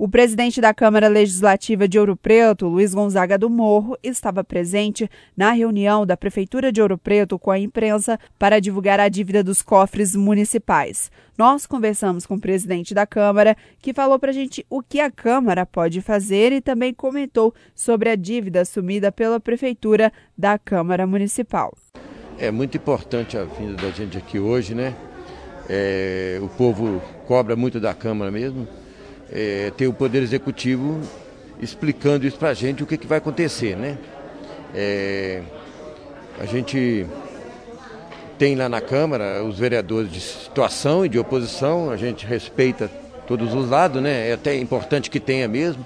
O presidente da Câmara Legislativa de Ouro Preto, Luiz Gonzaga do Morro, estava presente na reunião da Prefeitura de Ouro Preto com a imprensa para divulgar a dívida dos cofres municipais. Nós conversamos com o presidente da Câmara, que falou para a gente o que a Câmara pode fazer e também comentou sobre a dívida assumida pela Prefeitura da Câmara Municipal. É muito importante a vinda da gente aqui hoje, né? É, o povo cobra muito da Câmara mesmo é, ter o Poder Executivo explicando isso para a gente, o que, que vai acontecer, né? É, a gente tem lá na Câmara os vereadores de situação e de oposição, a gente respeita todos os lados, né? É até importante que tenha mesmo,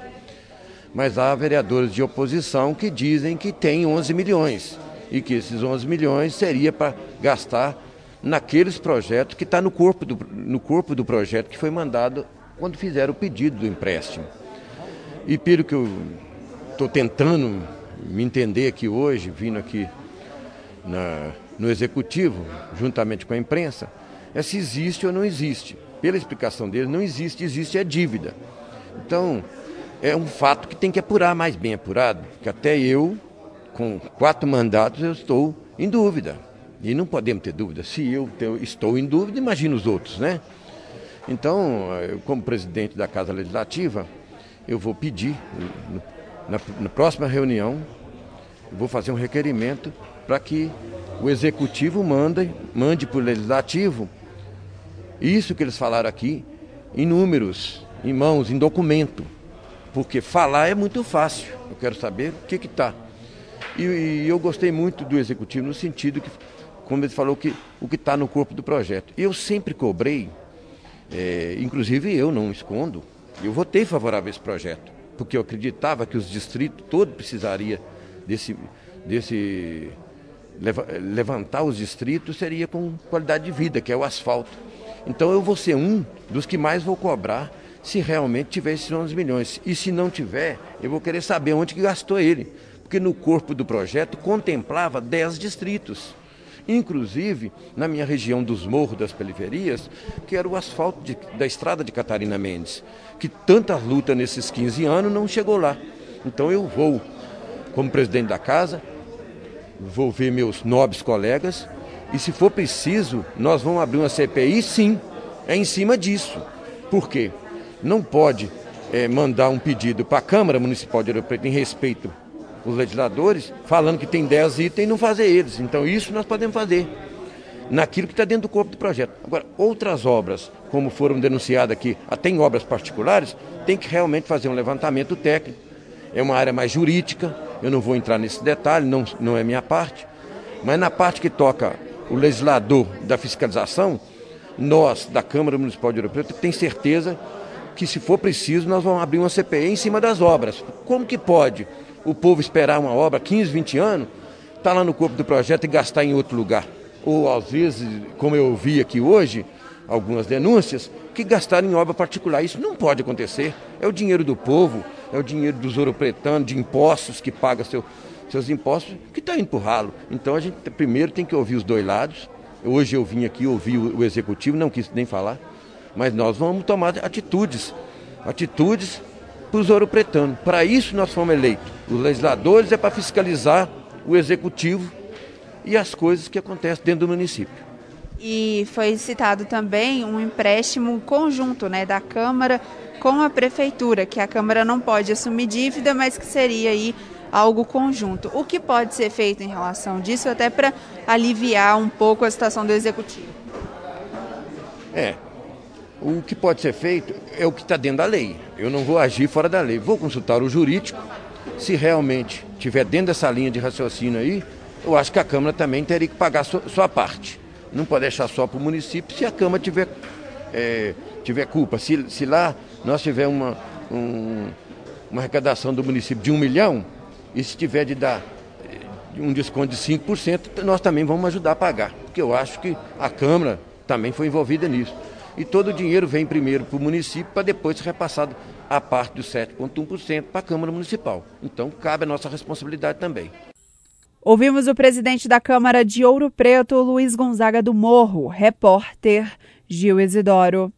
mas há vereadores de oposição que dizem que tem 11 milhões e que esses 11 milhões seria para gastar naqueles projetos que está no corpo do no corpo do projeto que foi mandado quando fizeram o pedido do empréstimo. E pelo que eu estou tentando me entender aqui hoje, vindo aqui na, no executivo, juntamente com a imprensa, é se existe ou não existe. Pela explicação deles, não existe, existe é dívida. Então, é um fato que tem que apurar mais bem apurado, que até eu, com quatro mandatos, eu estou em dúvida. E não podemos ter dúvida. Se eu estou em dúvida, imagina os outros, né? Então, eu, como presidente da Casa Legislativa, eu vou pedir, na, na próxima reunião, vou fazer um requerimento para que o Executivo mande, mande para o Legislativo isso que eles falaram aqui, em números, em mãos, em documento. Porque falar é muito fácil. Eu quero saber o que está. E, e, eu gostei muito do Executivo no sentido que, como ele falou, que, o que está no corpo do projeto. Eu sempre cobrei é, inclusive eu não escondo, eu votei favorável a esse projeto, porque eu acreditava que os distritos todos precisariam desse, desse levantar os distritos seria com qualidade de vida, que é o asfalto. Então eu vou ser um dos que mais vou cobrar se realmente tiver esses 11 milhões. E se não tiver, eu vou querer saber onde que gastou ele. Porque no corpo do projeto contemplava 10 distritos inclusive na minha região dos morros das periferias, que era o asfalto de, da estrada de Catarina Mendes, que tanta luta nesses 15 anos não chegou lá. Então eu vou, como presidente da casa, vou ver meus nobres colegas e se for preciso, nós vamos abrir uma CPI, sim, é em cima disso. Por quê? Não pode é, mandar um pedido para a Câmara Municipal de Ouro Preto em respeito os legisladores, falando que tem 10 itens e não fazer eles. Então isso nós podemos fazer naquilo que está dentro do corpo do projeto. Agora, outras obras, como foram denunciadas aqui, até em obras particulares, tem que realmente fazer um levantamento técnico. É uma área mais jurídica, eu não vou entrar nesse detalhe, não, não é minha parte. Mas na parte que toca o legislador da fiscalização, nós, da Câmara Municipal de Ouro Preto, tem certeza que, se for preciso, nós vamos abrir uma CPI em cima das obras. Como que pode o povo esperar uma obra 15, 20 anos, está lá no corpo do projeto e gastar em outro lugar. Ou às vezes, como eu vi aqui hoje, algumas denúncias, que gastaram em obra particular. Isso não pode acontecer. É o dinheiro do povo, é o dinheiro dos ouropretanos, de impostos que paga seu, seus impostos, que está indo para o ralo. Então a gente primeiro tem que ouvir os dois lados. Hoje eu vim aqui ouvir o, o executivo, não quis nem falar, mas nós vamos tomar atitudes. Atitudes para os ouropretanos. Para isso nós fomos eleitos. Os legisladores é para fiscalizar o executivo e as coisas que acontecem dentro do município. E foi citado também um empréstimo conjunto né, da Câmara com a Prefeitura, que a Câmara não pode assumir dívida, mas que seria aí algo conjunto. O que pode ser feito em relação disso, até para aliviar um pouco a situação do Executivo? É, o que pode ser feito é o que está dentro da lei. Eu não vou agir fora da lei. Vou consultar o jurídico. Se realmente tiver dentro dessa linha de raciocínio aí, eu acho que a Câmara também teria que pagar sua, parte. Não pode deixar só para o município se a Câmara tiver, é, tiver culpa. Se, se lá nós tivermos uma, um, uma arrecadação do município de um milhão, e se tiver de dar é, um desconto de 5%, nós também vamos ajudar a pagar. Porque eu acho que a Câmara também foi envolvida nisso e todo o dinheiro vem primeiro para o município para depois ser repassado a parte dos 7,1% para a Câmara Municipal. Então cabe a nossa responsabilidade também. Ouvimos o presidente da Câmara de Ouro Preto, Luiz Gonzaga do Morro, repórter Gil Isidoro.